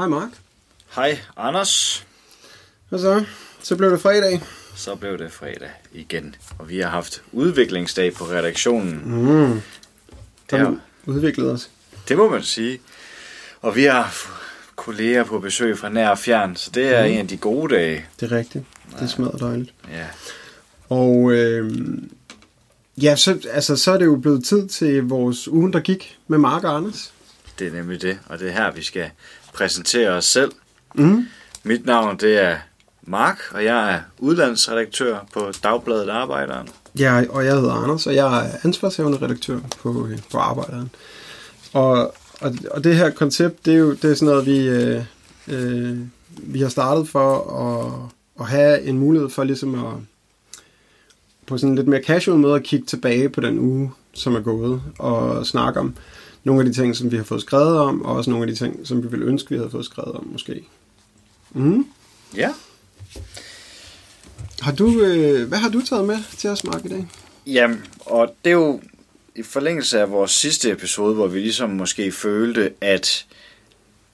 Hej Mark. Hej, Anders. Hvad så? Så blev det fredag. Så blev det fredag igen, og vi har haft udviklingsdag på redaktionen. Mm. Der ja. udviklet os. det må man sige. Og vi har kolleger på besøg fra nær og fjern, så det er mm. en af de gode dage. Det er rigtigt. Det smadrer dejligt. Ja. Og øh, ja, så, altså, så er det jo blevet tid til vores ugen, der gik med Mark og Anders. Det er nemlig det, og det er her, vi skal præsentere os selv. Mm. Mit navn, det er Mark, og jeg er udlandsredaktør på Dagbladet Arbejderen. Ja, og jeg hedder Anders, og jeg er ansvarshavende redaktør på, øh, på Arbejderen. Og, og, og det her koncept, det er jo det er sådan noget, vi, øh, øh, vi har startet for at, at have en mulighed for ligesom at på sådan en lidt mere casual måde at kigge tilbage på den uge, som er gået, og snakke om nogle af de ting, som vi har fået skrevet om, og også nogle af de ting, som vi ville ønske, vi havde fået skrevet om, måske. Mm. Ja. Har du, øh, hvad har du taget med til os, Mark, i dag? Jamen, og det er jo i forlængelse af vores sidste episode, hvor vi ligesom måske følte, at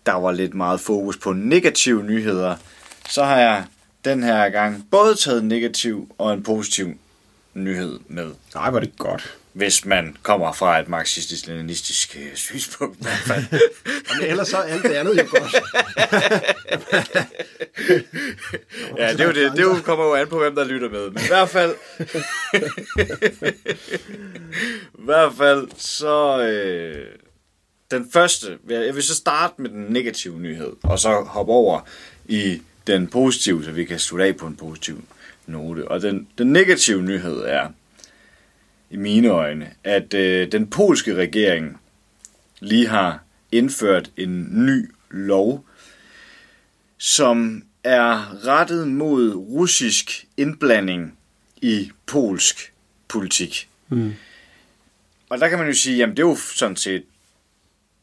der var lidt meget fokus på negative nyheder, så har jeg den her gang både taget en negativ og en positiv nyhed med. Nej, var det godt. Hvis man kommer fra et marxistisk-leninistisk øh, synspunkt. i hvert fald. Men ellers så er alt det andet jo godt. ja, det, er jo det, det er jo, kommer jo an på, hvem der lytter med. Men i hvert fald... I hvert fald, så... Øh, den første... Jeg vil så starte med den negative nyhed, og så hoppe over i den positive, så vi kan slutte af på en positiv note. Og den, den negative nyhed er, i mine øjne, at øh, den polske regering lige har indført en ny lov, som er rettet mod russisk indblanding i polsk politik. Mm. Og der kan man jo sige, jamen det er jo sådan set,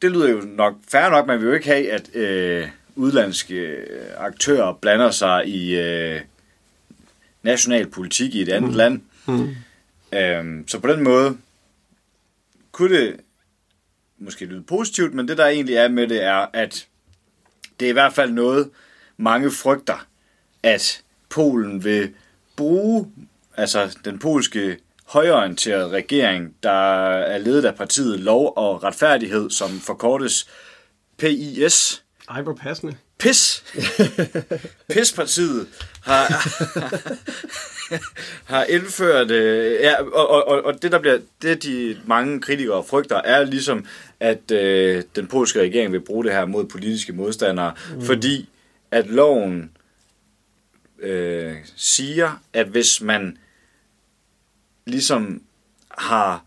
det lyder jo nok fair nok, man vil jo ikke have, at øh, udlandske øh, aktører blander sig i øh, national politik i et andet mm. land. Mm. Øhm, så på den måde kunne det måske lyde positivt, men det der egentlig er med det er, at det er i hvert fald noget, mange frygter, at Polen vil bruge, altså den polske højorienterede regering, der er ledet af partiet Lov og Retfærdighed, som forkortes PIS, Ej, hvor passende. PIS. PIS-partiet har, har indført... Øh, ja, og, og, og- det, der bliver, det de mange kritikere frygter, er ligesom, at øh, den polske regering vil bruge det her mod politiske modstandere, mm. fordi at loven øh, siger, at hvis man ligesom har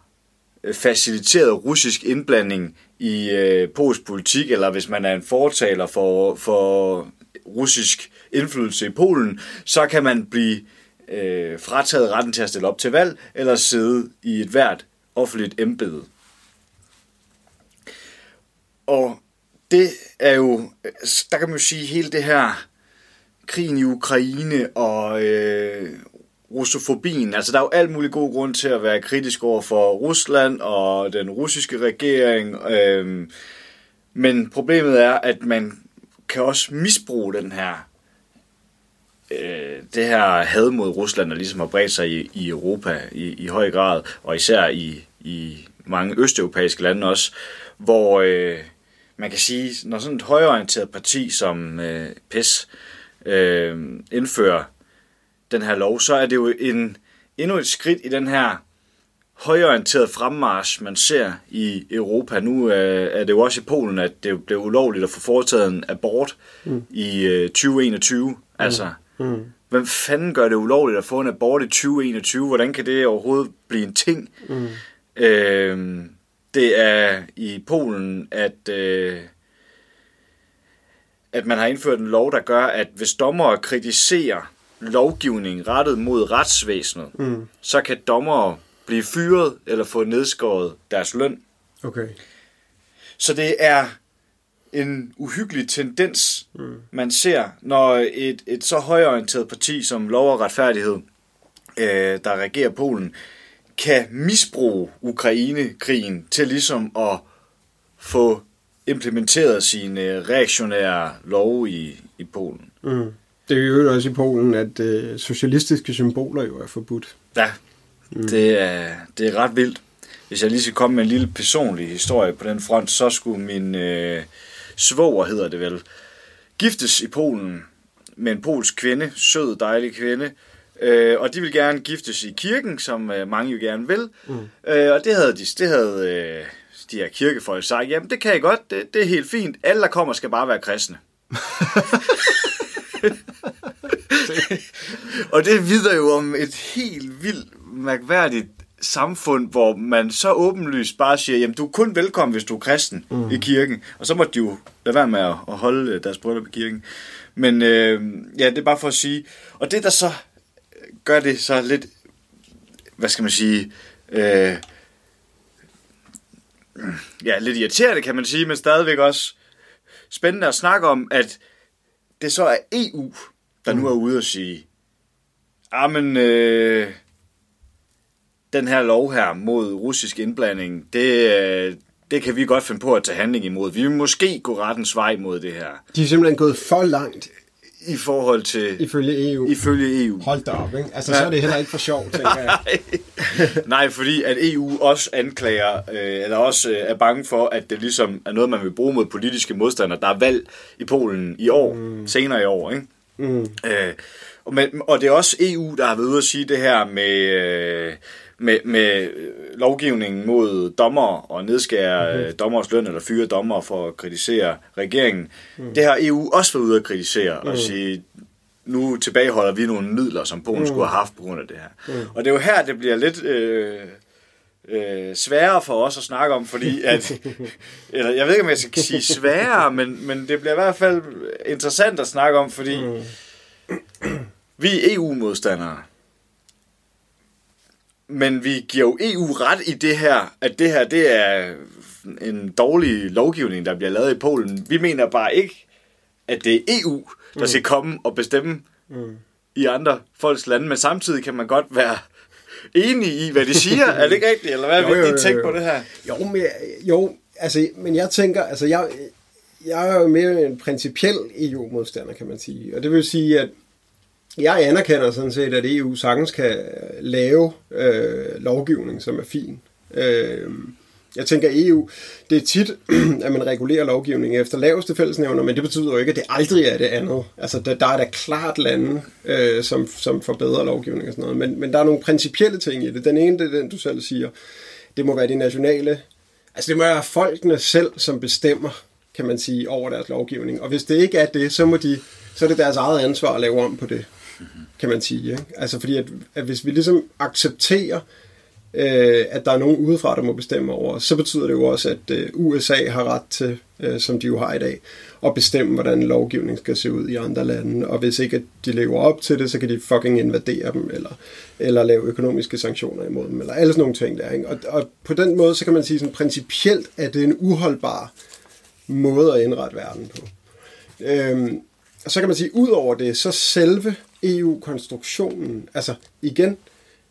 faciliteret russisk indblanding i øh, polsk politik, eller hvis man er en fortaler for, for russisk indflydelse i Polen, så kan man blive øh, frataget retten til at stille op til valg, eller sidde i et hvert offentligt embede. Og det er jo, øh, der kan man jo sige, hele det her krigen i Ukraine og øh, russofobien. Altså, der er jo alt mulig god grund til at være kritisk over for Rusland og den russiske regering. Øh, men problemet er, at man kan også misbruge den her øh, det her had mod Rusland, der ligesom har bredt sig i, i Europa i, i høj grad, og især i, i mange østeuropæiske lande også, hvor øh, man kan sige, når sådan et højorienteret parti som øh, PES øh, indfører den her lov, så er det jo en, endnu et skridt i den her højorienterede fremmarsch, man ser i Europa. Nu øh, er det jo også i Polen, at det blev ulovligt at få foretaget en abort mm. i øh, 2021. Mm. Altså, Mm. hvem fanden gør det ulovligt at få en abort i 2021? Hvordan kan det overhovedet blive en ting? Mm. Øh, det er i Polen, at, øh, at man har indført en lov, der gør, at hvis dommere kritiserer lovgivning rettet mod retsvæsenet, Mm. så kan dommere blive fyret eller få nedskåret deres løn. Okay. Så det er en uhyggelig tendens, mm. man ser, når et, et så højorienteret parti som Lov og Retfærdighed øh, der regerer Polen, kan misbruge Ukraine-krigen til ligesom at få implementeret sine reaktionære love i, i Polen. Mm. Det er jo også i Polen, at øh, socialistiske symboler jo er forbudt. Ja, mm. det, er, det er ret vildt. Hvis jeg lige skal komme med en lille personlig historie på den front, så skulle min øh, svoger, hedder det vel, giftes i Polen med en polsk kvinde, sød, dejlig kvinde, øh, og de ville gerne giftes i kirken, som øh, mange jo gerne vil, mm. øh, og det havde de, det havde øh, de her kirkefolk sagt, jamen det kan jeg godt, det, det er helt fint, alle der kommer skal bare være kristne. og det vidder jo om et helt vildt mærkværdigt samfund, hvor man så åbenlyst bare siger, jamen du er kun velkommen, hvis du er kristen mm. i kirken. Og så må de jo lade være med at holde deres bryllup i kirken. Men øh, ja, det er bare for at sige. Og det, der så gør det så lidt, hvad skal man sige, øh, ja, lidt irriterende, kan man sige, men stadigvæk også spændende at snakke om, at det så er EU, der nu er ude og sige, ah, men øh, den her lov her mod russisk indblanding, det, øh, det kan vi godt finde på at tage handling imod. Vi vil måske gå rettens vej mod det her. De er simpelthen gået for langt i forhold til... Ifølge EU. Ifølge EU. Hold da op, ikke? Altså, ja. så er det heller ikke for sjov, tænker jeg. Nej, fordi at EU også anklager, øh, eller også øh, er bange for, at det ligesom er noget, man vil bruge mod politiske modstandere. Der er valg i Polen i år, mm. senere i år, ikke? Mm. Øh, og, men, og det er også EU, der har været ude at sige det her med... Øh, med, med lovgivningen mod dommer og nedskære mm-hmm. dommers løn eller fyre dommer for at kritisere regeringen. Mm. Det har EU også været ude at kritisere mm. og sige, nu tilbageholder vi nogle midler, som Polen mm. skulle have haft på grund af det her. Mm. Og det er jo her, det bliver lidt øh, øh, sværere for os at snakke om, fordi at, eller jeg ved ikke, om jeg skal sige sværere, men, men det bliver i hvert fald interessant at snakke om, fordi mm. vi er EU-modstandere. Men vi giver jo EU ret i det her, at det her det er en dårlig lovgivning, der bliver lavet i Polen. Vi mener bare ikke, at det er EU, der mm. skal komme og bestemme mm. i andre folks lande, men samtidig kan man godt være enig i, hvad de siger. er det ikke rigtigt, eller hvad vil I tænke på det her? Jo, men, jo altså, men jeg tænker, altså jeg, jeg er jo mere en principiel EU-modstander, kan man sige. Og det vil sige, at jeg anerkender sådan set, at EU sagtens kan lave øh, lovgivning, som er fin. Øh, jeg tænker EU, det er tit, at man regulerer lovgivning efter laveste fællesnævner, men det betyder jo ikke, at det aldrig er det andet. Altså, der, der er da klart lande, øh, som, som forbedrer lovgivning og sådan noget, men, men der er nogle principielle ting i det. Den ene, det er den, du selv siger, det må være de nationale, altså det må være folkene selv, som bestemmer, kan man sige, over deres lovgivning. Og hvis det ikke er det, så må de, så er det deres eget ansvar at lave om på det kan man sige. Ikke? Altså fordi, at, at hvis vi ligesom accepterer, øh, at der er nogen udefra, der må bestemme over så betyder det jo også, at øh, USA har ret til, øh, som de jo har i dag, at bestemme, hvordan lovgivningen skal se ud i andre lande. Og hvis ikke at de lever op til det, så kan de fucking invadere dem, eller, eller lave økonomiske sanktioner imod dem, eller alle sådan nogle ting der. Ikke? Og, og på den måde, så kan man sige sådan principielt, at det er en uholdbar måde at indrette verden på. Øhm, og så kan man sige, ud over det, så selve EU-konstruktionen, altså igen,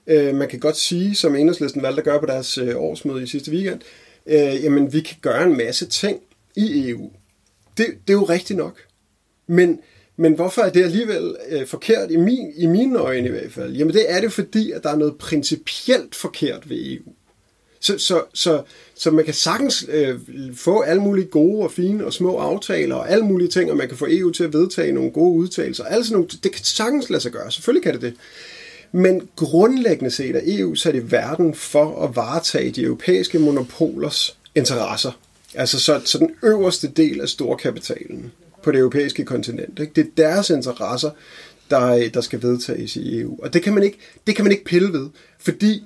øh, man kan godt sige, som Enhedslisten valgte at gøre på deres øh, årsmøde i sidste weekend, øh, jamen vi kan gøre en masse ting i EU. Det, det er jo rigtigt nok. Men, men hvorfor er det alligevel øh, forkert, i, min, i mine øjne i hvert fald? Jamen det er det fordi, at der er noget principielt forkert ved EU. Så, så, så, så man kan sagtens øh, få alle mulige gode og fine og små aftaler og alle mulige ting, og man kan få EU til at vedtage nogle gode udtalelser. Altså nogle, det kan sagtens lade sig gøre. Selvfølgelig kan det det. Men grundlæggende set er EU sat i verden for at varetage de europæiske monopolers interesser. Altså så, så den øverste del af storkapitalen på det europæiske kontinent. Ikke? Det er deres interesser, der, der skal vedtages i EU. Og det kan man ikke, det kan man ikke pille ved, fordi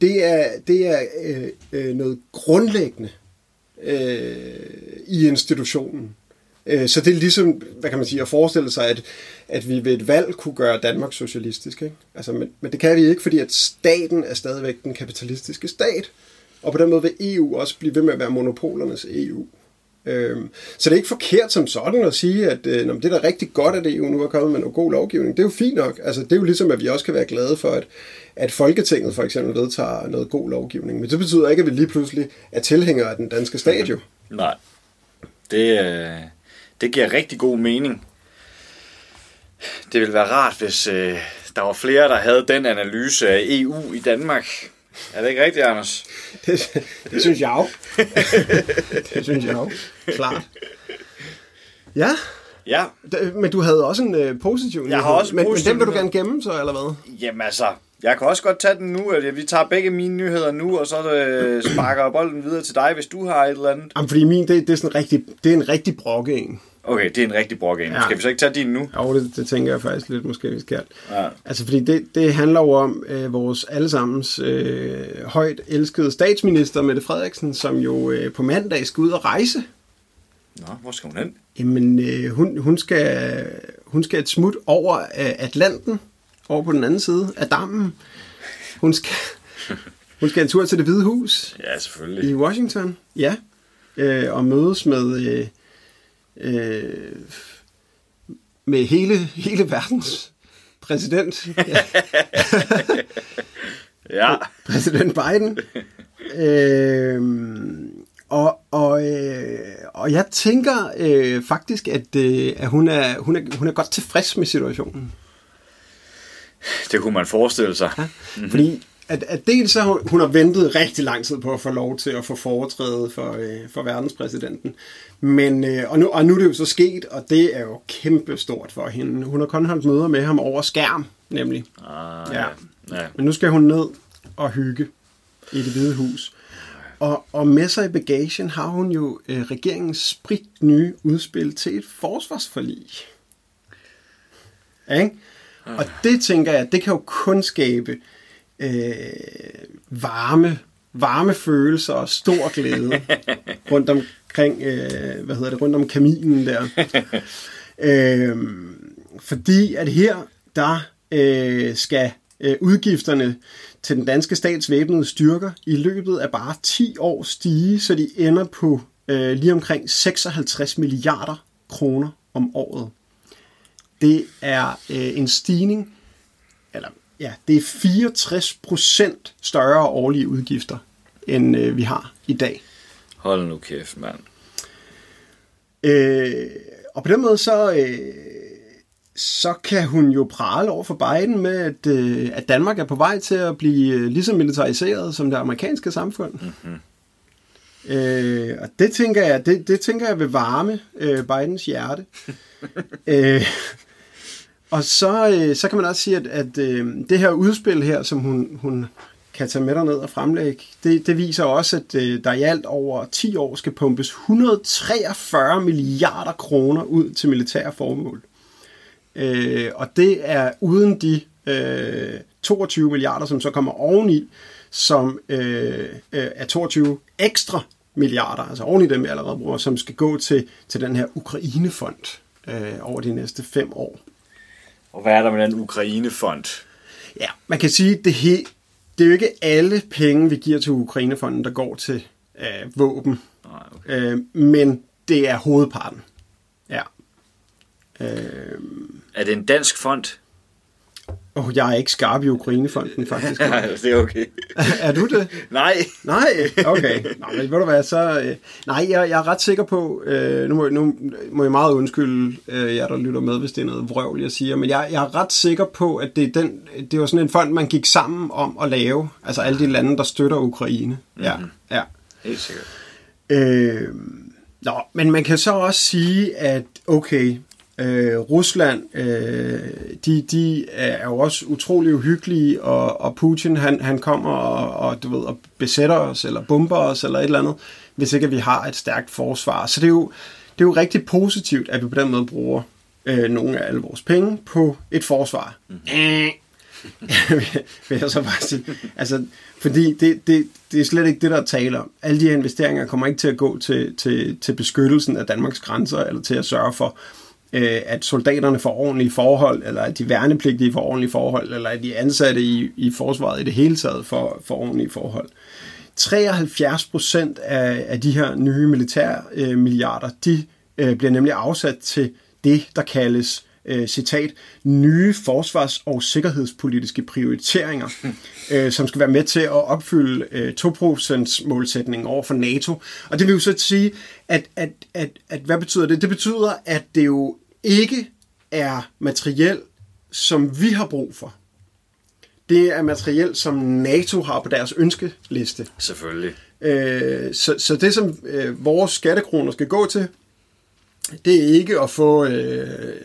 det er, det er øh, øh, noget grundlæggende øh, i institutionen. Øh, så det er ligesom, hvad kan man sige, at forestille sig, at, at vi ved et valg kunne gøre Danmark socialistisk. Ikke? Altså, men, men det kan vi ikke, fordi at staten er stadigvæk den kapitalistiske stat. Og på den måde vil EU også blive ved med at være monopolernes EU. Øhm, så det er ikke forkert som sådan at sige, at øh, det er da rigtig godt, at EU nu er kommet med noget god lovgivning. Det er jo fint nok. Altså, det er jo ligesom, at vi også kan være glade for, at, at Folketinget for eksempel vedtager noget god lovgivning. Men det betyder ikke, at vi lige pludselig er tilhængere af den danske stat jo. Nej. Det, øh, det giver rigtig god mening. Det ville være rart, hvis øh, der var flere, der havde den analyse af EU i Danmark. Er det ikke rigtigt, Anders? Det, det synes jeg jo. det synes jeg jo. Klart. Ja, Ja, men du havde også en øh, positiv nyhed. har også en men, men den vil du gerne gemme så, eller hvad? jamen altså, jeg kan også godt tage den nu. at Vi tager begge mine nyheder nu, og så øh, sparker jeg bolden videre til dig, hvis du har et eller andet. Jamen, fordi min, det, det, er sådan rigtig, det er en rigtig brokke en. Okay, det er en rigtig brok. Ja. Skal vi så ikke tage din nu? Jo, det, det tænker jeg faktisk lidt, måske vi skal. Ja. Altså, fordi det, det handler jo om øh, vores allesammens øh, højt elskede statsminister, Mette Frederiksen, som jo øh, på mandag skal ud og rejse. Nå, hvor skal hun hen? Jamen, øh, hun, hun, skal, hun skal et smut over øh, Atlanten, over på den anden side af dammen. Hun skal, hun skal en tur til det hvide hus Ja, selvfølgelig. i Washington, ja, øh, og mødes med, øh, øh, med hele, hele verdens præsident, ja, Ja, præsident Biden. øh, og, og, øh, og jeg tænker øh, faktisk, at, øh, at hun, er, hun, er, hun er godt tilfreds med situationen. det kunne man forestille sig. Ja? Mm-hmm. Fordi at, at dels så hun, hun har ventet rigtig lang tid på at få lov til at få foretræde for, øh, for verdenspræsidenten. Men, øh, og, nu, og nu er det jo så sket, og det er jo kæmpe stort for hende. Hun har kun holdt møder med ham over skærm, nemlig. Ah, Ja. ja. ja. Men nu skal hun ned og hygge i det hvide hus. Og, og med sig i bagagen har hun jo øh, regeringens sprit nye udspil til et forsvarsforlig. Ja, Ikke? Og det tænker jeg, det kan jo kun skabe øh, varme, varme følelser og stor glæde rundt omkring, øh, hvad hedder det, rundt om kaminen der. øh, fordi at her, der øh, skal øh, udgifterne til den danske stats væbnede styrker i løbet af bare 10 år stige, så de ender på øh, lige omkring 56 milliarder kroner om året. Det er øh, en stigning, eller ja, det er 64 procent større årlige udgifter, end øh, vi har i dag. Hold nu kæft, mand. Øh, og på den måde så, øh, så kan hun jo prale over for Biden med, at, øh, at Danmark er på vej til at blive øh, lige så militariseret som det amerikanske samfund. Mm-hmm. Øh, og det tænker jeg, det, det tænker jeg vil varme øh, Bidens hjerte. øh, og så, øh, så kan man også sige, at, at øh, det her udspil her, som hun, hun kan tage med derned og fremlægge, det, det viser også, at øh, der i alt over 10 år skal pumpes 143 milliarder kroner ud til militære formål. Øh, og det er uden de øh, 22 milliarder, som så kommer oveni, som øh, øh, er 22 ekstra milliarder, altså oveni dem, vi allerede bruger, som skal gå til, til den her Ukrainefond øh, over de næste fem år. Og hvad er der med den Ukrainefond? Ja, man kan sige, at det, he, det er jo ikke alle penge, vi giver til Ukrainefonden, der går til øh, våben, Nej, okay. øh, men det er hovedparten. Ja. Øh, Er det en dansk fond? Og jeg er ikke skarp i Ukrainefonden, faktisk. Ja, det er okay. er du det? Nej. Nej, okay. Nå, men ved du hvad, så... Øh, nej, jeg, jeg er ret sikker på... Øh, nu, må, nu må jeg meget undskylde øh, jer, der lytter med, hvis det er noget vrøvl, jeg siger. Men jeg, jeg er ret sikker på, at det, er den, det var sådan en fond, man gik sammen om at lave. Altså alle de lande, der støtter Ukraine. Ja, Mhm. ja. Helt sikkert. Øh, nå, men man kan så også sige, at okay, øh, Rusland, øh, de, de er jo også utrolig uhyggelige, og, og Putin, han, han kommer og, og, du ved, og besætter os, eller bomber os, eller et eller andet, hvis ikke vi har et stærkt forsvar. Så det er jo, det er jo rigtig positivt, at vi på den måde bruger øh, nogle af alle vores penge på et forsvar. Mm-hmm. vil jeg så bare sige. Altså, fordi det, det, det er slet ikke det, der er tale om. Alle de her investeringer kommer ikke til at gå til, til, til beskyttelsen af Danmarks grænser, eller til at sørge for, øh, at soldaterne får ordentlige forhold, eller at de værnepligtige får ordentlige forhold, eller at de ansatte i, i forsvaret i det hele taget får, får ordentlige forhold. 73 procent af, af de her nye militære øh, milliarder, de øh, bliver nemlig afsat til det, der kaldes øh, citat, nye forsvars- og sikkerhedspolitiske prioriteringer, øh, som skal være med til at opfylde øh, 2% målsætningen over for NATO. Og det vil jo så sige, at, at, at, at hvad betyder det? Det betyder, at det jo ikke er materiel, som vi har brug for. Det er materiel, som NATO har på deres ønskeliste. Selvfølgelig. Øh, så, så det, som øh, vores skattekroner skal gå til, det er ikke at få, øh,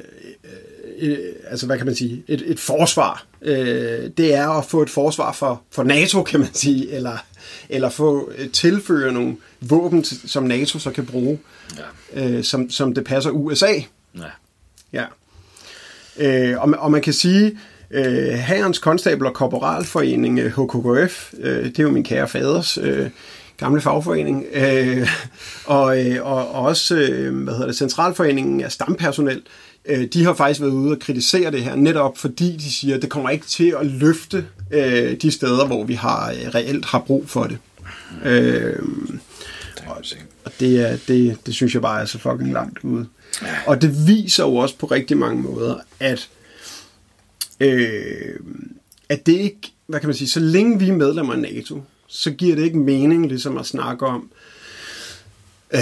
øh, altså hvad kan man sige, et, et forsvar. Øh, det er at få et forsvar for, for NATO, kan man sige, eller, eller få øh, tilføre nogle våben, til- som NATO så kan bruge, Ja. øh, som, som det passer USA. ja. Ja. Øh, og, man- og man kan sige, øh, Herrens Konstabel og Korporalforening, øh, HKKF, øh, det er jo min kære faders øh, gamle fagforening, øh, og, øh, og, og også øh, hvad hedder det, Centralforeningen af Stampersonel, øh, de har faktisk været ude og kritisere det her, netop fordi de siger, at det kommer ikke til at løfte øh, de steder, hvor vi har øh, reelt har brug for det. Øh, se. og det, er, det, det synes jeg bare er så fucking langt ude. Og det viser jo også på rigtig mange måder, at, øh, at det ikke, hvad kan man sige, så længe vi er medlemmer af NATO, så giver det ikke mening ligesom at snakke om, øh,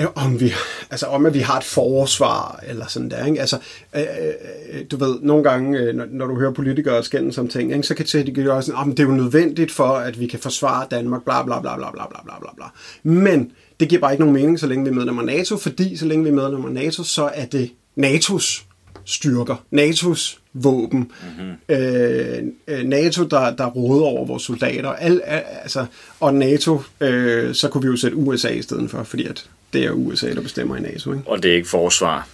øh, om vi, altså om at vi har et forsvar eller sådan der, ikke? Altså, øh, øh du ved, nogle gange, øh, når, når du hører politikere skændes om ting, ikke? så kan de jo også sådan, ah, at det er jo nødvendigt for, at vi kan forsvare Danmark, bla bla bla bla bla bla bla bla bla. Men det giver bare ikke nogen mening, så længe vi er medlemmer af NATO, fordi så længe vi er medlemmer af NATO, så er det NATO's styrker, NATO's våben, mm-hmm. øh, øh, NATO, der, der råder over vores soldater, al, al, altså, og NATO, øh, så kunne vi jo sætte USA i stedet for, fordi at det er USA, der bestemmer i NATO. Ikke? Og det er ikke forsvar.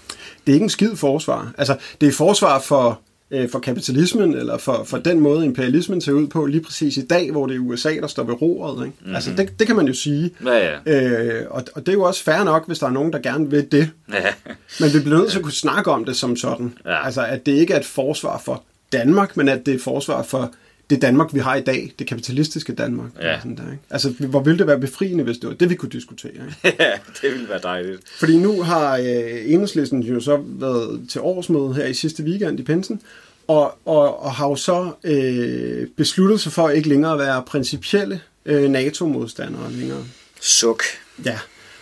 Det er ikke en skid forsvar. Altså, det er forsvar for, øh, for kapitalismen, eller for, for den måde, imperialismen ser ud på lige præcis i dag, hvor det er USA, der står ved roret. Ikke? Mm-hmm. Altså, det, det kan man jo sige. Ja, ja. Øh, og, og det er jo også fair nok, hvis der er nogen, der gerne vil det. Ja. Men vi bliver nødt til at kunne snakke om det som sådan. Ja. Altså, at det ikke er et forsvar for Danmark, men at det er et forsvar for det Danmark, vi har i dag. Det kapitalistiske Danmark. Ja. Sådan der, ikke? Altså, hvor ville det være befriende, hvis det var det, vi kunne diskutere. Ikke? ja, det ville være dejligt. Fordi nu har øh, enhedslisten jo så været til årsmøde her i sidste weekend i Pinsen, og, og, og har jo så øh, besluttet sig for ikke længere at være principielle øh, NATO-modstandere længere. Suk. Ja,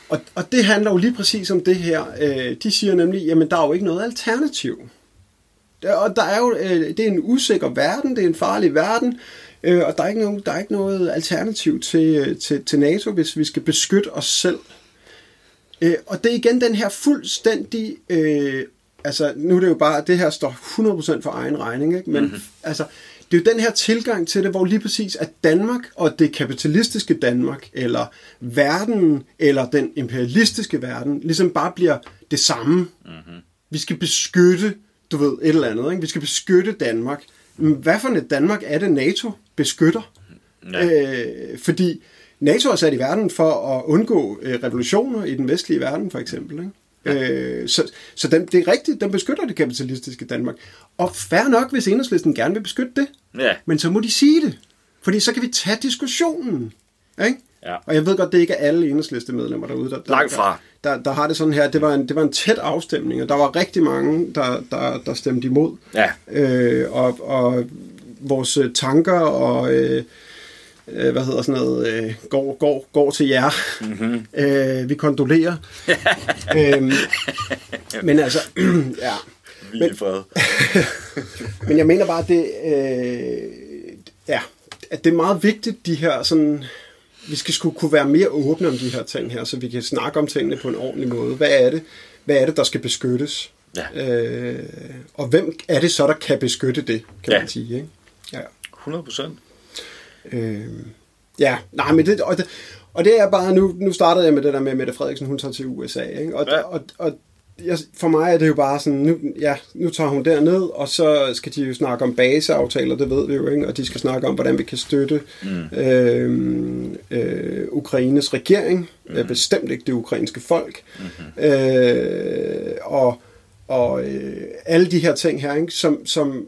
og, og det handler jo lige præcis om det her. Øh, de siger nemlig, jamen der er jo ikke noget alternativ. Og der er jo, øh, det er en usikker verden, det er en farlig verden, øh, og der er ikke, nogen, der er ikke noget alternativ til, øh, til, til NATO, hvis vi skal beskytte os selv. Øh, og det er igen den her fuldstændig, øh, altså nu er det jo bare, det her står 100% for egen regning, ikke? men mm-hmm. altså, det er jo den her tilgang til det, hvor lige præcis at Danmark og det kapitalistiske Danmark, eller verden, eller den imperialistiske verden, ligesom bare bliver det samme. Mm-hmm. Vi skal beskytte, du ved, et eller andet. Ikke? Vi skal beskytte Danmark. Men Hvad for et Danmark er det, NATO beskytter? Ja. Øh, fordi NATO er sat i verden for at undgå øh, revolutioner i den vestlige verden, for eksempel. Ikke? Ja. Øh, så så den, det er rigtigt, den beskytter det kapitalistiske Danmark. Og fair nok, hvis enhedslisten gerne vil beskytte det. Ja. Men så må de sige det. Fordi så kan vi tage diskussionen. Ikke? Ja. Og jeg ved godt, det ikke er alle enhedslistemedlemmer derude, der, der, Langt fra. Der, der, der har det sådan her. Det var, en, det var en tæt afstemning, og der var rigtig mange, der, der, der stemte imod. Ja. Øh, og, og vores øh, tanker og øh, øh, hvad hedder sådan noget, øh, går, går, går til jer. Mm-hmm. Øh, vi kondolerer. øhm, men altså, ja. Fred. Men jeg mener bare, at det, øh, ja, at det er meget vigtigt, de her sådan... Vi skal skulle kunne være mere åbne om de her ting her, så vi kan snakke om tingene på en ordentlig måde. Hvad er det, hvad er det der skal beskyttes? Ja. Øh, og hvem er det så, der kan beskytte det, kan Ja. man sige. Ikke? Ja. 100 procent. Øh, ja, nej, men det, og det, og det er bare, nu, nu startede jeg med det der med, at Mette Frederiksen, hun tager til USA, ikke? Og, Ja. og, og jeg, for mig er det jo bare sådan, nu, ja, nu tager hun derned, og så skal de jo snakke om baseaftaler, det ved vi jo, ikke? Og de skal snakke om, hvordan vi kan støtte mm. øh, øh, Ukraines regering, mm. øh, bestemt ikke det ukrainske folk, mm-hmm. øh, og, og øh, alle de her ting her, ikke? Som, som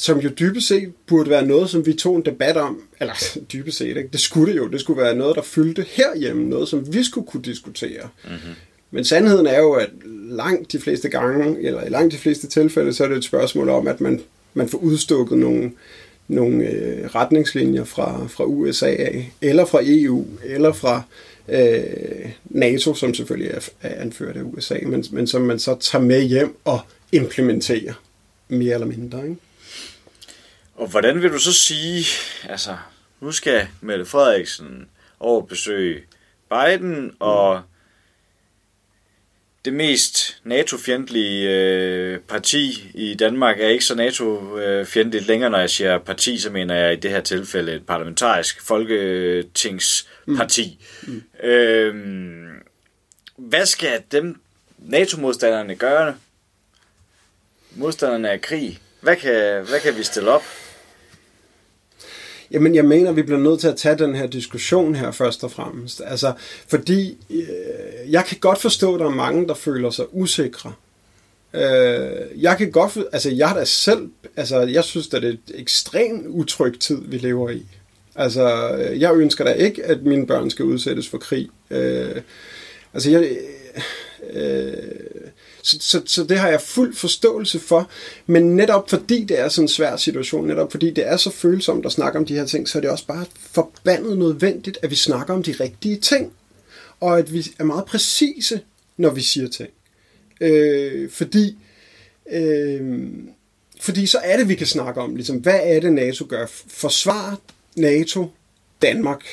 som jo dybest set burde være noget, som vi tog en debat om, eller dybest set, ikke? det skulle det jo, det skulle være noget, der fyldte herhjemme, noget, som vi skulle kunne diskutere. Mm-hmm. Men sandheden er jo, at langt de fleste gange, eller i langt de fleste tilfælde, så er det et spørgsmål om, at man, man får udstukket nogle, nogle øh, retningslinjer fra, fra USA af, eller fra EU, eller fra øh, NATO, som selvfølgelig er, er anført af USA, men, men som man så tager med hjem og implementerer mere eller mindre. Ikke? Og hvordan vil du så sige, altså, nu skal Mette Frederiksen over besøge Biden, og det mest NATO-fjendtlige øh, parti i Danmark er ikke så NATO-fjendtligt længere, når jeg siger parti, så mener jeg i det her tilfælde et parlamentarisk folketingsparti. Mm. Mm. Øhm, hvad skal dem NATO-modstanderne gøre? Modstanderne af krig. Hvad kan, hvad kan vi stille op? Jamen, jeg mener, vi bliver nødt til at tage den her diskussion her først og fremmest. Altså, fordi øh, jeg kan godt forstå, at der er mange, der føler sig usikre. Øh, jeg kan godt, altså jeg har da selv, altså jeg synes, at det er et ekstremt utrygt tid, vi lever i. Altså, øh, jeg ønsker da ikke, at mine børn skal udsættes for krig. Øh, altså, jeg, øh, så, så, så det har jeg fuld forståelse for. Men netop fordi det er sådan en svær situation, netop fordi det er så følsomt at snakke om de her ting, så er det også bare forbandet nødvendigt, at vi snakker om de rigtige ting. Og at vi er meget præcise, når vi siger ting. Øh, fordi, øh, fordi så er det, vi kan snakke om, ligesom, hvad er det, NATO gør? Forsvar NATO Danmark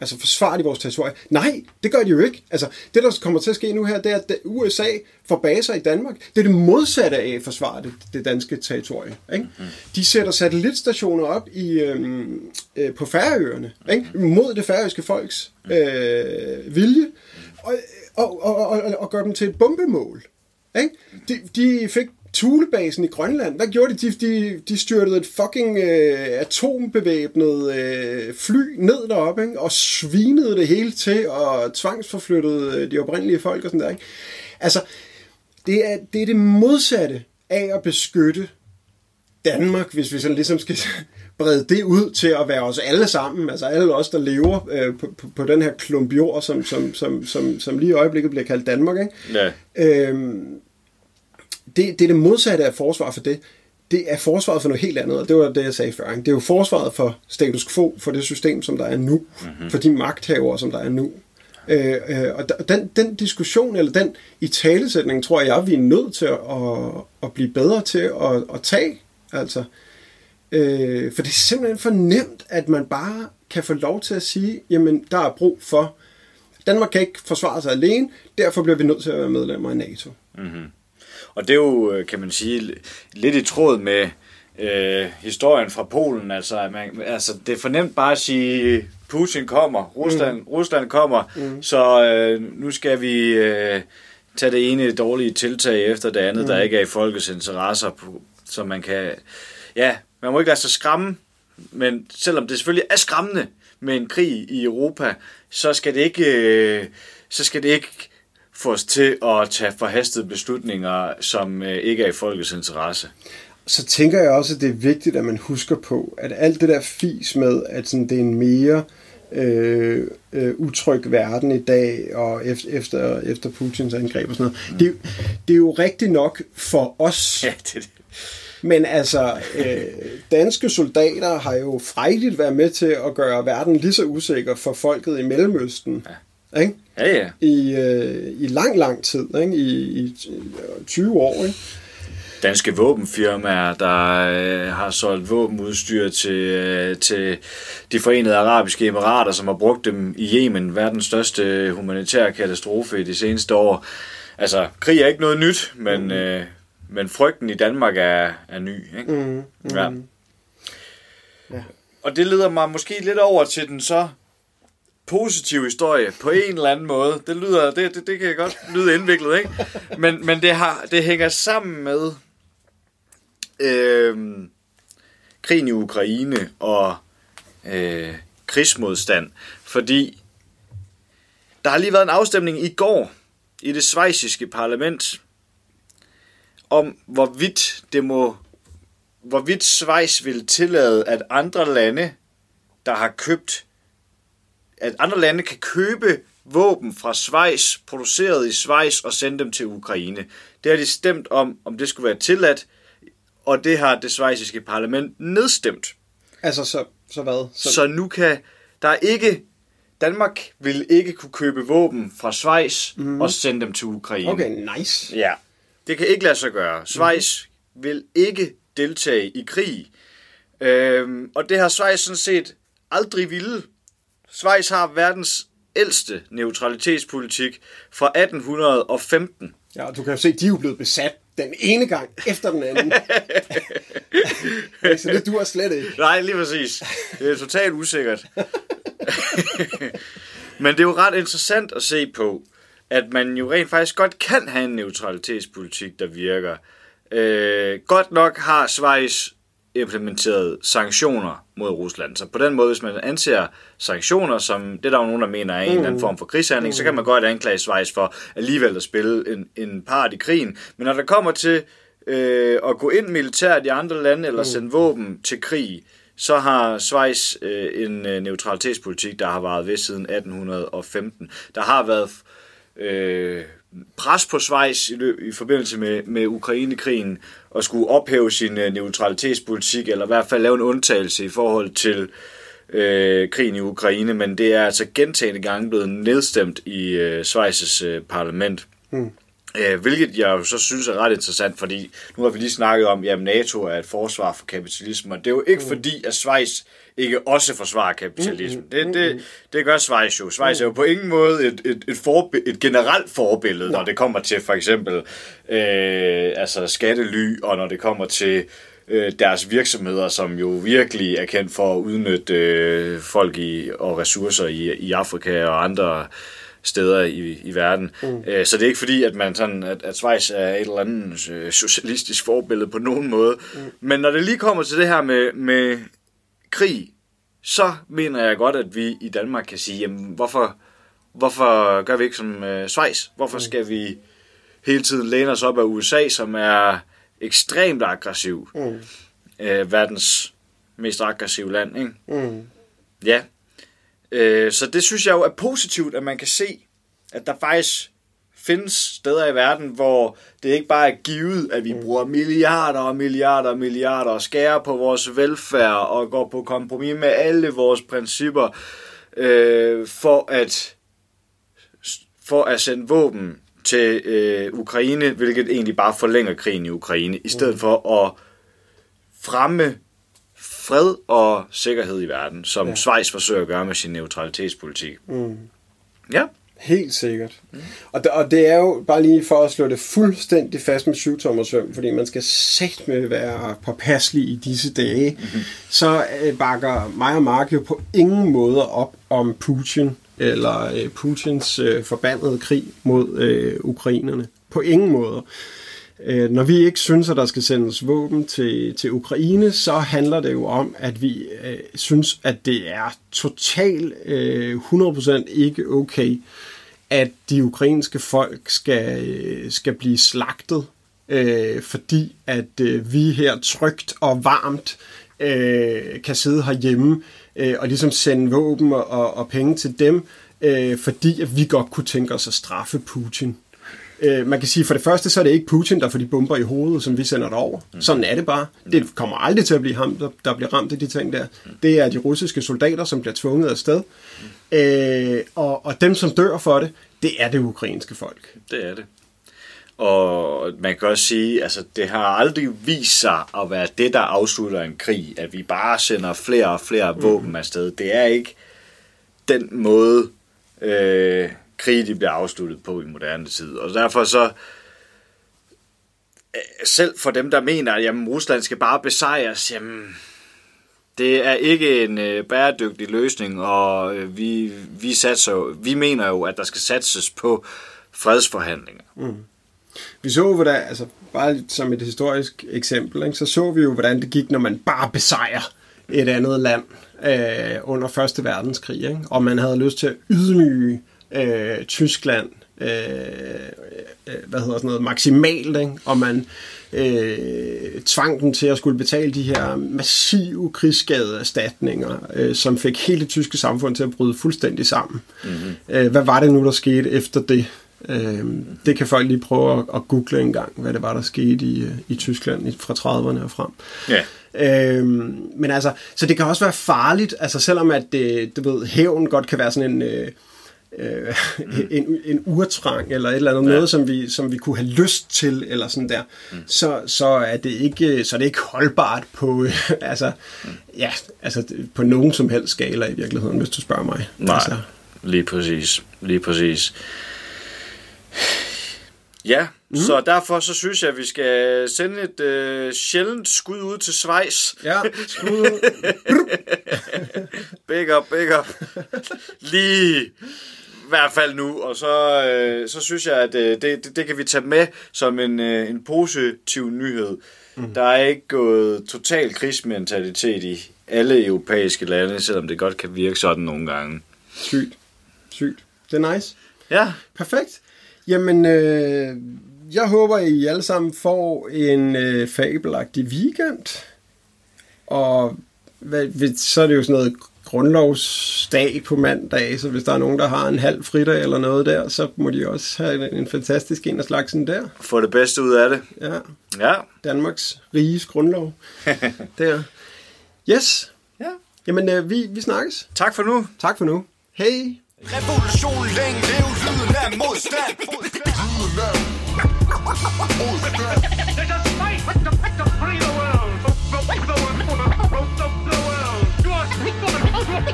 Altså forsvarer de vores territorie? Nej, det gør de jo ikke. Altså, det der kommer til at ske nu her, det er, at USA får baser i Danmark. Det er det modsatte af at forsvare det, det danske territorie. Ikke? Mm. De sætter satellitstationer op i, øhm, øh, på Færøerne ikke? mod det færøske folks øh, vilje og, og, og, og, og gør dem til et bombemål. Ikke? De, de fik Thulebasen i Grønland, hvad gjorde de? De, de, de styrtede et fucking øh, atombevæbnet øh, fly ned deroppe, ikke? og svinede det hele til, og tvangsforflyttede øh, de oprindelige folk og sådan der. Ikke? Altså, det er, det er det modsatte af at beskytte Danmark, hvis vi sådan ligesom skal brede det ud til at være os alle sammen, altså alle os, der lever øh, på, på, på den her klump jord, som, som, som, som, som lige i øjeblikket bliver kaldt Danmark. Ikke? Ja. Øhm, det, det er det modsatte af forsvar for det. Det er forsvaret for noget helt andet, og det var det, jeg sagde før. Ikke? Det er jo forsvaret for status quo, for det system, som der er nu, mm-hmm. for de magthavere, som der er nu. Øh, øh, og den, den diskussion, eller den i talesætning, tror jeg, vi er nødt til at, at, at blive bedre til at, at tage. Altså, øh, for det er simpelthen for nemt, at man bare kan få lov til at sige, jamen, der er brug for, Danmark kan ikke forsvare sig alene, derfor bliver vi nødt til at være medlemmer i NATO. Mm-hmm. Og det er jo, øh, kan man sige, lidt i tråd med øh, historien fra Polen. Altså, man, altså, det er fornemt bare at sige, Putin kommer, Rusland, mm. Rusland kommer, mm. så øh, nu skal vi øh, tage det ene dårlige tiltag efter det andet, mm. der ikke er i folkets interesser, så man kan... Ja, man må ikke lade sig skræmme, men selvom det selvfølgelig er skræmmende med en krig i Europa, så skal det ikke, øh, så skal det ikke få os til at tage forhastede beslutninger, som øh, ikke er i folkets interesse. Så tænker jeg også, at det er vigtigt, at man husker på, at alt det der fis med, at sådan, det er en mere øh, øh, utryg verden i dag, og efter, efter, efter Putins angreb og sådan noget, mm. det, det er jo rigtigt nok for os. Ja, det det. Men altså, øh, danske soldater har jo frejligt været med til at gøre verden lige så usikker for folket i Mellemøsten. Ja ikke? Ja, ja. I, øh, I lang, lang tid, ikke? I, i 20 år. Ikke? Danske våbenfirmaer, der øh, har solgt våbenudstyr til, øh, til de forenede arabiske emirater, som har brugt dem i Yemen, verdens største humanitære katastrofe i de seneste år. Altså, krig er ikke noget nyt, men, mm. øh, men frygten i Danmark er, er ny. Ikke? Mm. Mm. Ja. Ja. Og det leder mig måske lidt over til den så positiv historie på en eller anden måde. Det lyder, det, det, det kan godt lyde indviklet, ikke? Men, men det, har, det hænger sammen med øh, krigen i Ukraine og øh, krigsmodstand. Fordi der har lige været en afstemning i går i det svejsiske parlament om, hvorvidt det må hvorvidt Schweiz vil tillade, at andre lande, der har købt, at andre lande kan købe våben fra Schweiz, produceret i Schweiz, og sende dem til Ukraine. Det har de stemt om, om det skulle være tilladt, og det har det schweiziske parlament nedstemt. Altså, så, så hvad? Så, Så nu kan der ikke... Danmark vil ikke kunne købe våben fra Schweiz mm. og sende dem til Ukraine. okay, nice. Ja, det kan ikke lade sig gøre. Schweiz mm. vil ikke deltage i krig. Øhm, og det har Schweiz sådan set aldrig ville. Schweiz har verdens ældste neutralitetspolitik fra 1815. Ja, og du kan jo se, de er jo blevet besat den ene gang efter den anden. så det duer slet ikke. Nej, lige præcis. Det er totalt usikkert. Men det er jo ret interessant at se på, at man jo rent faktisk godt kan have en neutralitetspolitik, der virker. Øh, godt nok har Schweiz implementeret sanktioner mod Rusland. Så på den måde, hvis man anser sanktioner som, det er der jo nogen, der mener er en eller anden form for krigshandling, så kan man godt anklage Schweiz for alligevel at spille en, en part i krigen. Men når der kommer til øh, at gå ind militært i andre lande eller sende våben til krig, så har Schweiz øh, en øh, neutralitetspolitik, der har varet ved siden 1815. Der har været øh, pres på Schweiz i, løb, i forbindelse med, med Ukrainekrigen og skulle ophæve sin øh, neutralitetspolitik, eller i hvert fald lave en undtagelse i forhold til øh, krigen i Ukraine, men det er altså gentagende gange blevet nedstemt i øh, Schweiz's øh, parlament. Mm. Øh, hvilket jeg jo så synes er ret interessant, fordi nu har vi lige snakket om, at NATO er et forsvar for kapitalisme, og det er jo ikke mm. fordi, at Schweiz ikke også forsvarer kapitalisme. Det, det, det gør Schweiz jo. Schweiz er jo på ingen måde et, et, et, forbe, et generelt forbillede, når det kommer til for eksempel øh, altså skattely, og når det kommer til øh, deres virksomheder, som jo virkelig er kendt for at udnytte øh, folk i, og ressourcer i, i Afrika og andre steder i, i verden. Mm. Øh, så det er ikke fordi, at man sådan, at, at Schweiz er et eller andet øh, socialistisk forbillede på nogen måde. Mm. Men når det lige kommer til det her med, med krig, så mener jeg godt, at vi i Danmark kan sige, jamen, hvorfor, hvorfor gør vi ikke som øh, Schweiz? Hvorfor skal vi hele tiden læne os op af USA, som er ekstremt aggressiv? Mm. Øh, verdens mest aggressive land, ikke? Mm. Ja. Øh, så det synes jeg jo er positivt, at man kan se, at der faktisk findes steder i verden, hvor det ikke bare er givet, at vi bruger milliarder og milliarder og milliarder og skærer på vores velfærd og går på kompromis med alle vores principper øh, for at for at sende våben til øh, Ukraine, hvilket egentlig bare forlænger krigen i Ukraine, i stedet for at fremme fred og sikkerhed i verden, som ja. Schweiz forsøger at gøre med sin neutralitetspolitik. Mm. Ja. Helt sikkert. Mm. Og, det, og det er jo bare lige for at slå det fuldstændig fast med syvtommersøm, fordi man skal sæt med være påpasselig i disse dage, mm-hmm. så øh, bakker mig og Mark jo på ingen måde op om Putin eller øh, Putins øh, forbandede krig mod øh, ukrainerne. På ingen måde. Øh, når vi ikke synes, at der skal sendes våben til, til Ukraine, så handler det jo om, at vi øh, synes, at det er totalt øh, 100% ikke okay, at de ukrainske folk skal, skal blive slagtet, øh, fordi at øh, vi her trygt og varmt øh, kan sidde herhjemme øh, og ligesom sende våben og, og penge til dem, øh, fordi at vi godt kunne tænke os at straffe Putin. Øh, man kan sige, for det første, så er det ikke Putin, der får de bomber i hovedet, som vi sender derover. Mm. Sådan er det bare. Det kommer aldrig til at blive ham, der, der bliver ramt af de ting der. Det er de russiske soldater, som bliver tvunget afsted. Øh, og, og dem, som dør for det, det er det ukrainske folk. Det er det. Og man kan også sige, altså det har aldrig vist sig at være det, der afslutter en krig, at vi bare sender flere og flere våben afsted. Det er ikke den måde, øh, krige de bliver afsluttet på i moderne tid. Og derfor så, øh, selv for dem, der mener, at jamen, Rusland skal bare besejres, jamen, det er ikke en øh, bæredygtig løsning, og øh, vi, vi, satser, vi mener jo, at der skal satses på fredsforhandlinger. Mm. Vi så, hvordan, altså bare som et historisk eksempel, ikke, så så vi jo, hvordan det gik, når man bare besejrer et andet land øh, under Første Verdenskrig, ikke? og man havde lyst til at ydmyge øh, Tyskland, øh, øh, hvad hedder sådan noget, maksimalt, ikke? og man øh, tvang dem til at skulle betale de her massive krigsskadeerstatninger, øh, som fik hele det tyske samfund til at bryde fuldstændig sammen. Mm-hmm. Øh, hvad var det nu, der skete efter det? Øh, det kan folk lige prøve at, at google en gang, hvad det var, der skete i, øh, i Tyskland fra 30'erne og frem. Ja. Øhm, men altså, så det kan også være farligt, altså selvom at det, du ved, hævn godt kan være sådan en, øh, øh, en, en urtrang, eller et eller andet, ja. noget, som vi, som vi kunne have lyst til, eller sådan der, mm. så, så, er det ikke, så er det ikke holdbart på, altså, mm. ja, altså, på nogen som helst skala i virkeligheden, hvis du spørger mig. Nej, Altså, lige præcis. Lige præcis. Ja, mm. så derfor så synes jeg, at vi skal sende et øh, sjældent skud ud til Schweiz. ja, skud. Big up, big up. Lige hvert fald nu, og så, øh, så synes jeg, at øh, det, det, det kan vi tage med som en, øh, en positiv nyhed. Mm. Der er ikke gået total krigsmentalitet i alle europæiske lande, selvom det godt kan virke sådan nogle gange. Sygt. Sygt. Det er nice. Ja, Perfekt. Jamen, øh, jeg håber, I alle sammen får en øh, fabelagtig weekend. Og hvad, så er det jo sådan noget grundlovsdag på mandag, så hvis der er nogen, der har en halv fridag eller noget der, så må de også have en, en fantastisk en af slagsen der. Få det bedste ud af det. Ja. ja. Danmarks riges grundlov. der. Yes. Ja. Jamen, øh, vi, vi snakkes. Tak for nu. Tak for nu. Hej. Revolution længe lev, lyden af modstand. Lyden af modstand. Let us fight with the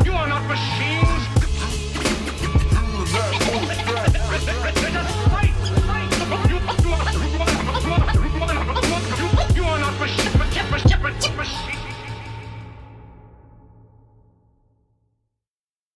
You are not machine.